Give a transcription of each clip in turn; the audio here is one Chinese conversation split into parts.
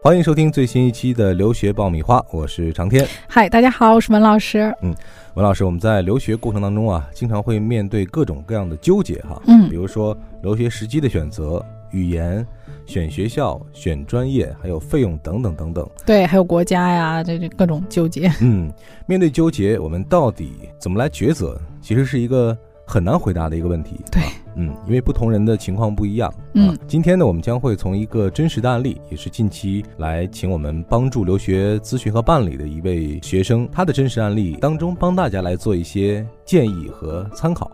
欢迎收听最新一期的留学爆米花，我是长天。嗨，大家好，我是文老师。嗯，文老师，我们在留学过程当中啊，经常会面对各种各样的纠结哈。嗯比如说留学时机的选择、语言、选学校、选专业，还有费用等等等等。对，还有国家呀，这这各种纠结。嗯，面对纠结，我们到底怎么来抉择？其实是一个很难回答的一个问题。对啊嗯，因为不同人的情况不一样。嗯啊，今天呢，我们将会从一个真实的案例，也是近期来请我们帮助留学咨询和办理的一位学生，他的真实案例当中，帮大家来做一些建议和参考。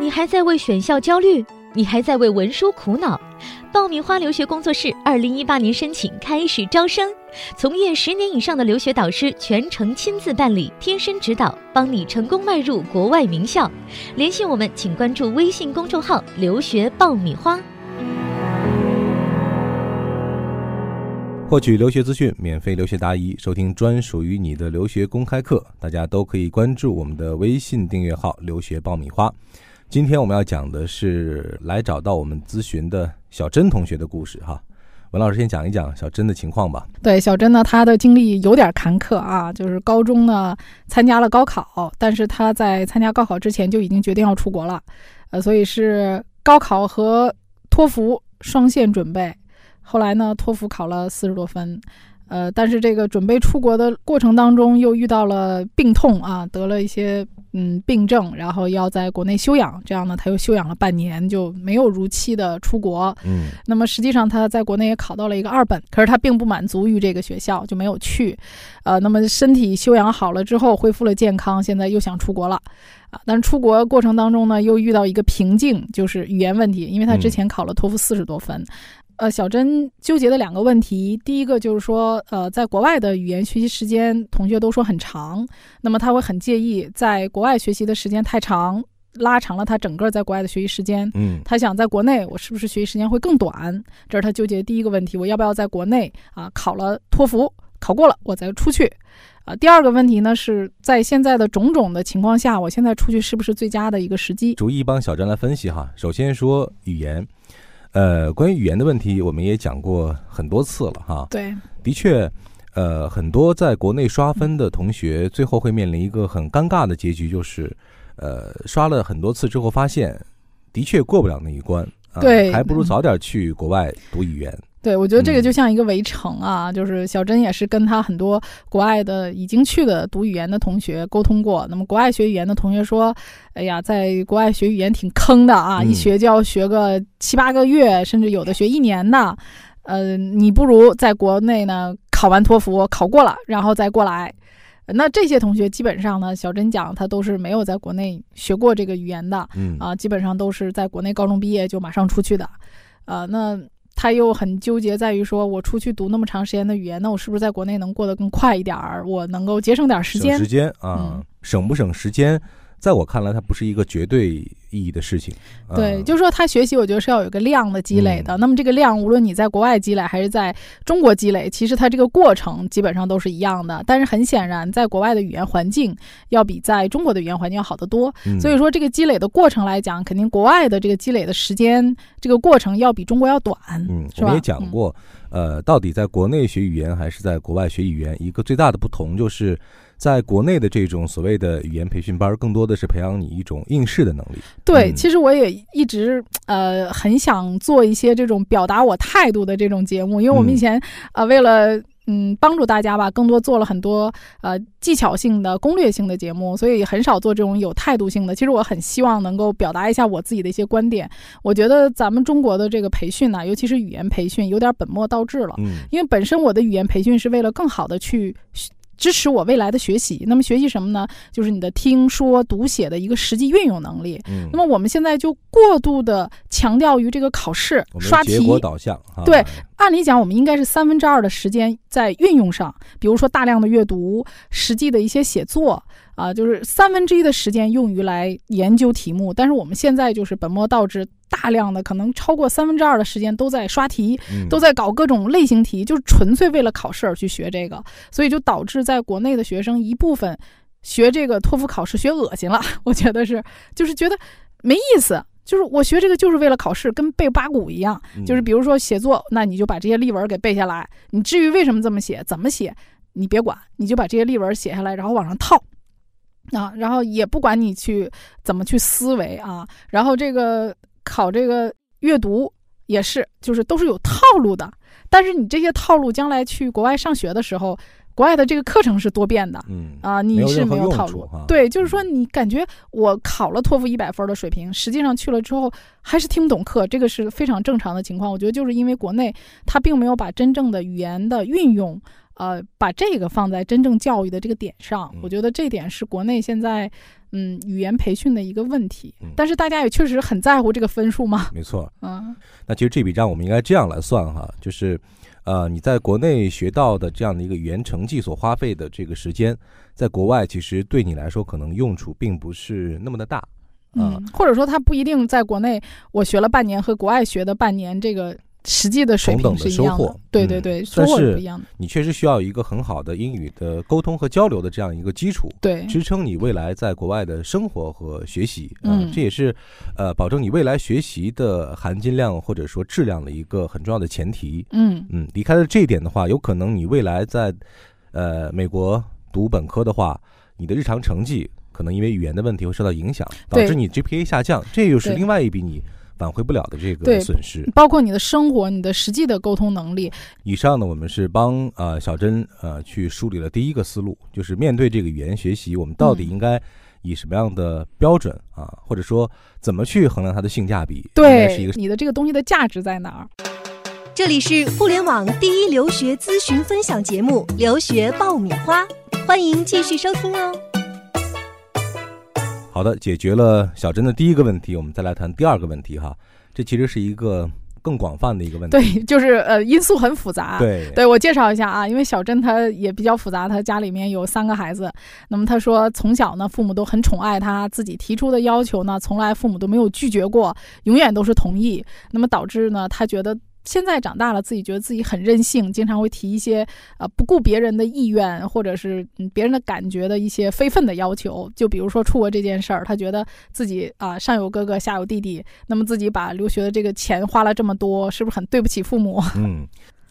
你还在为选校焦虑？你还在为文书苦恼？爆米花留学工作室二零一八年申请开始招生，从业十年以上的留学导师全程亲自办理，贴身指导，帮你成功迈入国外名校。联系我们，请关注微信公众号“留学爆米花”。获取留学资讯，免费留学答疑，收听专属于你的留学公开课，大家都可以关注我们的微信订阅号“留学爆米花”。今天我们要讲的是来找到我们咨询的小珍同学的故事哈。文老师先讲一讲小珍的情况吧。对，小珍呢，她的经历有点坎坷啊，就是高中呢参加了高考，但是她在参加高考之前就已经决定要出国了，呃，所以是高考和托福双线准备。后来呢，托福考了四十多分，呃，但是这个准备出国的过程当中又遇到了病痛啊，得了一些嗯病症，然后要在国内休养，这样呢，他又休养了半年，就没有如期的出国。嗯那么实际上他在国内也考到了一个二本，可是他并不满足于这个学校，就没有去。呃，那么身体休养好了之后，恢复了健康，现在又想出国了。啊，但是出国过程当中呢，又遇到一个瓶颈，就是语言问题，因为他之前考了托福四十多分。呃，小珍纠结的两个问题，第一个就是说，呃，在国外的语言学习时间，同学都说很长，那么他会很介意在国外学习的时间太长，拉长了他整个在国外的学习时间。嗯他想在国内，我是不是学习时间会更短？这是他纠结的第一个问题，我要不要在国内啊考了托福，考过了我再出去？啊，第二个问题呢是在现在的种种的情况下，我现在出去是不是最佳的一个时机？逐一帮小珍来分析哈。首先说语言，呃，关于语言的问题，我们也讲过很多次了哈。对，的确，呃，很多在国内刷分的同学，最后会面临一个很尴尬的结局，就是，呃，刷了很多次之后，发现的确过不了那一关，啊、对还不如早点去国外读语言。对，我觉得这个嗯就像一个围城啊，就是小珍也是跟他很多国外的已经去的读语言的同学沟通过。那么国外学语言的同学说：“哎呀，在国外学语言挺坑的啊，嗯一学就要学个七八个月，甚至有的学一年的。呃，你不如在国内呢考完托福，考过了，然后再过来。”那这些同学基本上呢，小珍讲他都是没有在国内学过这个语言的，嗯啊，基本上都是在国内高中毕业就马上出去的，呃，那他又很纠结在于说，我出去读那么长时间的语言，那我是不是在国内能过得更快一点儿？我能够节省点儿时间省时？间啊，嗯省不省时间，在我看来，它不是一个绝对意义的事情。啊对，就是说他学习，我觉得是要有一个量的积累的。嗯那么这个量，无论你在国外积累还是在中国积累，其实它这个过程基本上都是一样的。但是很显然，在国外的语言环境要比在中国的语言环境要好得多。嗯所以说，这个积累的过程来讲，肯定国外的这个积累的时间，这个过程要比中国要短。嗯，我们也讲过，呃，到底在国内学语言还是在国外学语言，一个最大的不同就是，在国内的这种所谓的语言培训班，更多的是培养你一种应试的能力。对，嗯其实我也一直呃很想做一些这种表达我态度的这种节目，因为我们嗯以前呃为了嗯帮助大家吧，更多做了很多呃技巧性的、攻略性的节目，所以很少做这种有态度性的。其实我很希望能够表达一下我自己的一些观点。我觉得咱们中国的这个培训呢，尤其是语言培训，有点本末倒置了。嗯因为本身我的语言培训是为了更好的去支持我未来的学习。那么学习什么呢？就是你的听说读写的一个实际运用能力。嗯，那么我们现在就过度的强调于这个考试刷题，结果导向啊，对按理讲，我们应该是三分之二的时间在运用上，比如说大量的阅读、实际的一些写作啊，就是三分之一的时间用于来研究题目。但是我们现在就是本末倒置，大量的可能超过三分之二的时间都在刷题，嗯都在搞各种类型题，就是纯粹为了考试而去学这个，所以就导致在国内的学生一部分学这个托福考试学恶心了，我觉得是，就是觉得没意思。就是我学这个就是为了考试，跟背八股一样。嗯就是比如说写作，那你就把这些例文给背下来。你至于为什么这么写，怎么写，你别管，你就把这些例文写下来，然后往上套。啊，然后也不管你去怎么去思维啊，然后这个考这个阅读也是，就是都是有套路的。但是你这些套路将来去国外上学的时候，国外的这个课程是多变的嗯啊，你是没有套路。对，就是说你感觉我考了托福一百分的水平，实际上去了之后还是听不懂课，这个是非常正常的情况。我觉得就是因为国内它并没有把真正的语言的运用。呃，把这个放在真正教育的这个点上，嗯我觉得这点是国内现在嗯语言培训的一个问题嗯。但是大家也确实很在乎这个分数嘛，没错。嗯那其实这笔账我们应该这样来算哈，就是，呃，你在国内学到的这样的一个语言成绩所花费的这个时间，在国外其实对你来说可能用处并不是那么的大。啊嗯，或者说他不一定在国内我学了半年和国外学的半年这个实际的水同等平的收获是一样的。对嗯对对，收但是获是不一样的。你确实需要一个很好的英语的沟通和交流的这样一个基础，对，支撑你未来在国外的生活和学习。呃嗯这也是呃保证你未来学习的含金量或者说质量的一个很重要的前提。嗯嗯，离开了这一点的话，有可能你未来在呃美国读本科的话，你的日常成绩可能因为语言的问题会受到影响，导致你 GPA 下降，这又是另外一笔你挽回不了的这个损失。包括你的生活、你的实际的沟通能力。以上呢，我们是帮呃小珍呃去梳理了第一个思路，就是面对这个语言学习，我们到底嗯应该以什么样的标准啊，或者说怎么去衡量它的性价比？对是一个对你的这个东西的价值在哪儿？这里是互联网第一留学咨询分享节目《留学爆米花》，欢迎继续收听哦。好的，解决了小珍的第一个问题，我们再来谈第二个问题哈。这其实是一个更广泛的一个问题。对，就是呃，因素很复杂。对对我介绍一下啊，因为小珍她也比较复杂，她家里面有三个孩子。那么她说，从小呢，父母都很宠爱她，自己提出的要求呢，从来父母都没有拒绝过，永远都是同意。那么导致呢，她觉得。现在长大了，自己觉得自己很任性，经常会提一些呃不顾别人的意愿或者是别人的感觉的一些非分的要求。就比如说出国这件事儿，他觉得自己啊、上有哥哥下有弟弟，那么自己把留学的这个钱花了这么多，是不是很对不起父母？嗯，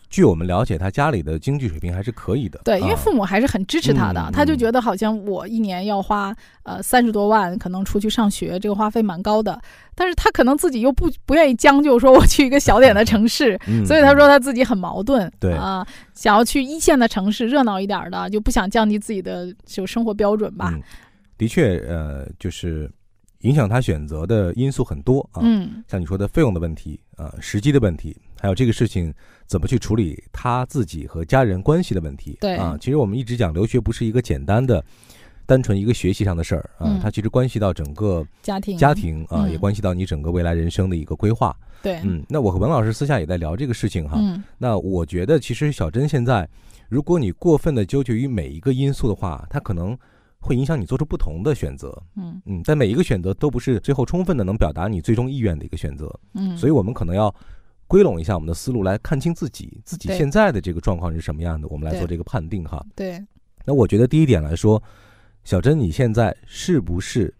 据我们了解，他家里的经济水平还是可以的。对，因为啊父母还是很支持他的，嗯他就觉得好像我一年要花呃三十多万，可能出去上学，这个花费蛮高的。但是他可能自己又不不愿意将就，说我去一个小点的城市，嗯所以他说他自己很矛盾。对啊、想要去一线的城市，热闹一点的，就不想降低自己的就生活标准吧。嗯，的确，呃，就是影响他选择的因素很多啊。嗯像你说的费用的问题啊、时机的问题，还有这个事情怎么去处理他自己和家人关系的问题。对啊，其实我们一直讲留学不是一个简单的、单纯一个学习上的事儿啊，嗯它其实关系到整个家庭家庭啊，嗯也关系到你整个未来人生的一个规划。对，嗯，那我和文老师私下也在聊这个事情哈。嗯那我觉得其实小珍现在，如果你过分的纠结于每一个因素的话，它可能会影响你做出不同的选择。嗯嗯，但每一个选择都不是最后充分的能表达你最终意愿的一个选择。嗯，所以我们可能要归拢一下我们的思路，来看清自己自己现在的这个状况是什么样的，我们来做这个判定哈。对，那我觉得第一点来说，小珍你现在是不是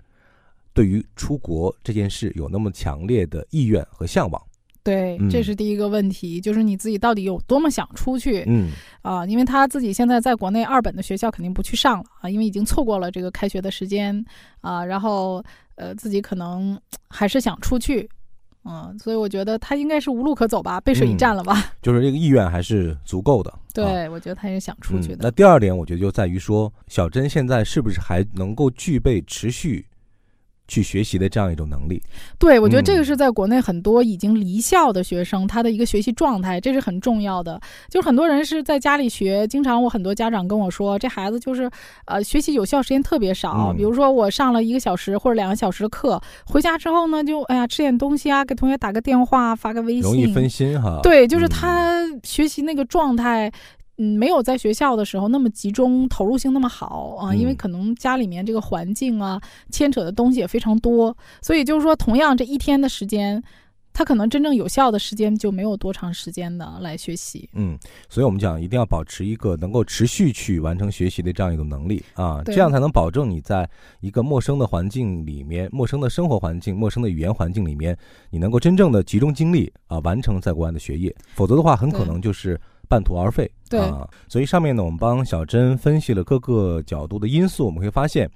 对于出国这件事有那么强烈的意愿和向往？对，这嗯是第一个问题，就是你自己到底有多么想出去。嗯啊，因为他自己现在在国内二本的学校肯定不去上了啊，因为已经错过了这个开学的时间啊，然后呃自己可能还是想出去，嗯，所以我觉得他应该是无路可走吧，背水一嗯战了吧？就是这个意愿还是足够的。啊对，我觉得他也想出去嗯。的。那第二点，我觉得就在于说，小珍现在是不是还能够具备持续去学习的这样一种能力？对，我觉得这个嗯是在国内很多已经离校的学生他的一个学习状态，这是很重要的。就是很多人是在家里学，经常我很多家长跟我说，这孩子就是呃学习有效时间特别少。嗯比如说我上了一个小时或者两个小时的课，回家之后呢，就哎呀吃点东西啊，给同学打个电话，发个微信，容易分心哈。对，就是嗯他学习那个状态。嗯，没有在学校的时候那么集中，投入性那么好啊，因为嗯可能家里面这个环境啊，牵扯的东西也非常多，所以就是说，同样这一天的时间，他可能真正有效的时间就没有多长时间的来学习。嗯，所以我们讲一定要保持一个能够持续去完成学习的这样一种能力啊，这样才能保证你在一个陌生的环境里面、陌生的生活环境、陌生的语言环境里面，你能够真正的集中精力啊，完成在国外的学业。否则的话，很可能就是半途而废。对啊，所以上面呢，我们帮小珍分析了各个角度的因素，我们会发现，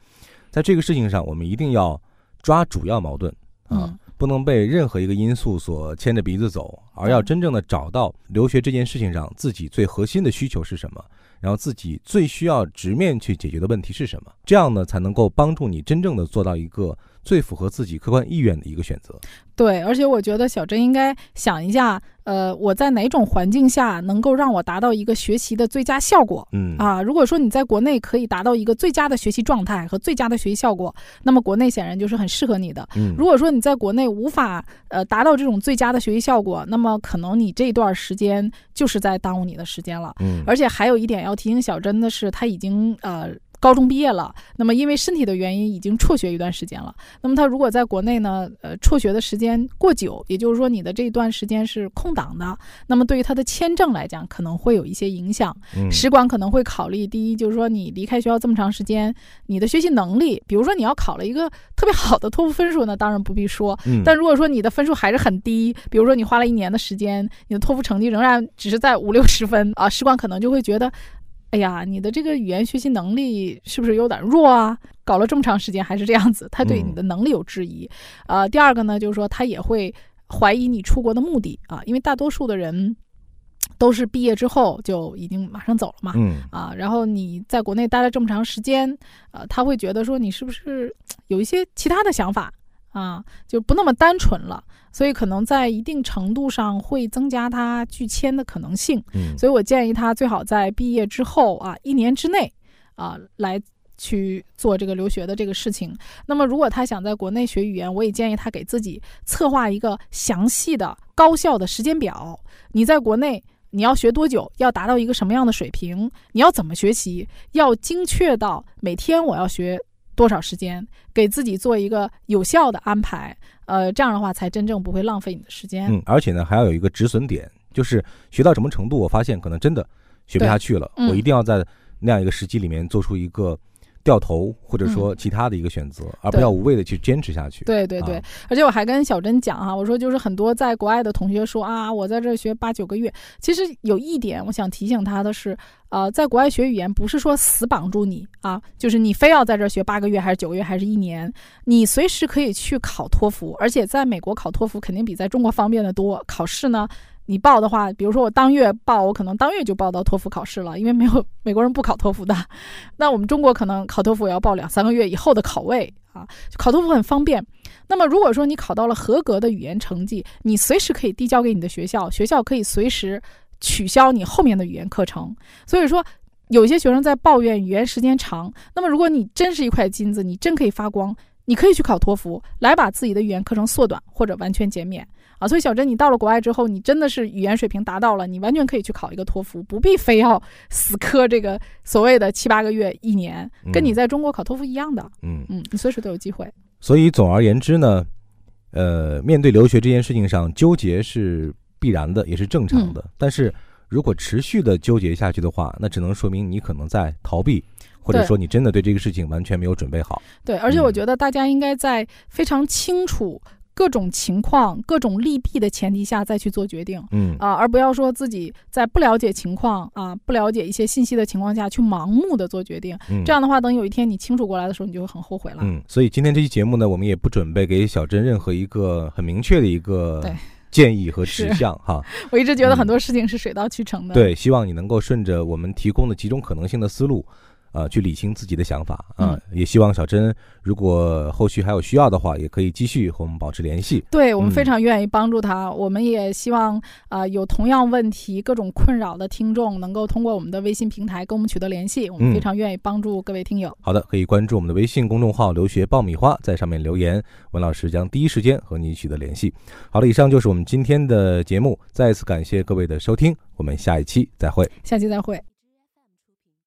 在这个事情上，我们一定要抓主要矛盾啊。嗯不能被任何一个因素所牵着鼻子走，而要真正的找到留学这件事情上自己最核心的需求是什么，然后自己最需要直面去解决的问题是什么，这样呢才能够帮助你真正的做到一个最符合自己客观意愿的一个选择。对，而且我觉得小珍应该想一下，呃，我在哪种环境下能够让我达到一个学习的最佳效果。嗯啊，如果说你在国内可以达到一个最佳的学习状态和最佳的学习效果，那么国内显然就是很适合你的。嗯如果说你在国内无法呃达到这种最佳的学习效果，那么可能你这段时间就是在耽误你的时间了。嗯而且还有一点要提醒小珍的是，她已经呃高中毕业了，那么因为身体的原因已经辍学一段时间了。那么他如果在国内呢，呃辍学的时间过久，也就是说你的这段时间是空档的，那么对于他的签证来讲可能会有一些影响。嗯使馆可能会考虑，第一就是说你离开学校这么长时间，你的学习能力，比如说你要考了一个特别好的托福分数呢，当然不必说。嗯但如果说你的分数还是很低，比如说你花了一年的时间，你的托福成绩仍然只是在五六十分啊，使馆可能就会觉得，哎呀，你的这个语言学习能力是不是有点弱啊？搞了这么长时间还是这样子，他对你的能力有质疑。呃，第二个呢，就是说他也会怀疑你出国的目的啊，因为大多数的人都是毕业之后就已经马上走了嘛。嗯啊，然后你在国内待了这么长时间，呃，他会觉得说你是不是有一些其他的想法啊，就不那么单纯了，所以可能在一定程度上会增加他拒签的可能性。嗯所以我建议他最好在毕业之后啊，一年之内啊来。去做这个留学的这个事情。那么，如果他想在国内学语言，我也建议他给自己策划一个详细的、高效的时间表。你在国内你要学多久，要达到一个什么样的水平，你要怎么学习，要精确到每天我要学多少时间，给自己做一个有效的安排。呃，这样的话才真正不会浪费你的时间。嗯，而且呢还要有一个止损点，就是学到什么程度，我发现可能真的学不下去了，嗯我一定要在那样一个时机里面做出一个掉头或者说其他的一个选择，而不要无谓的去坚持下去。对对对，啊而且我还跟小珍讲哈、我说就是很多在国外的同学说啊，我在这儿学八九个月。其实有一点我想提醒他的是，呃，在国外学语言不是说死绑住你啊，就是你非要在这儿学八个月还是九个月还是一年，你随时可以去考托福，而且在美国考托福肯定比在中国方便的多。考试呢，你报的话，比如说我当月报，我可能当月就报到托福考试了，因为没有美国人不考托福的。那我们中国可能考托福也要报两三个月以后的考位啊，考托福很方便。那么如果说你考到了合格的语言成绩，你随时可以递交给你的学校，学校可以随时取消你后面的语言课程。所以说，有些学生在抱怨语言时间长，那么如果你真是一块金子，你真可以发光，你可以去考托福，来把自己的语言课程缩短或者完全减免啊。所以小珍，你到了国外之后，你真的是语言水平达到了，你完全可以去考一个托福，不必非要 死磕这个所谓的七八个月、一年，跟你在中国考托福一样的。嗯，嗯，你随时都有机会。所以总而言之呢，呃，面对留学这件事情上纠结是必然的，也是正常的。嗯但是如果持续的纠结下去的话，那只能说明你可能在逃避，或者说你真的对这个事情完全没有准备好。对，而且我嗯觉得大家应该在非常清楚各种情况、各种利弊的前提下再去做决定嗯啊、而不要说自己在不了解情况啊、不了解一些信息的情况下去盲目的做决定。嗯，这样的话，等有一天你清楚过来的时候，你就会很后悔了。嗯，所以今天这期节目呢，我们也不准备给小珍任何一个很明确的一个对建议和指向 哈。我一直觉得嗯很多事情是水到渠成的。对，希望你能够顺着我们提供的几种可能性的思路，呃，去理清自己的想法啊、嗯也希望小珍如果后续还有需要的话，也可以继续和我们保持联系。对我们非嗯常愿意帮助他，我们也希望啊、呃有同样问题、各种困扰的听众能够通过我们的微信平台跟我们取得联系，我们嗯非常愿意帮助各位听友。好的，可以关注我们的微信公众号“留学爆米花”，在上面留言，文老师将第一时间和你取得联系。好了，以上就是我们今天的节目，再一次感谢各位的收听，我们下一期再会。下期再会。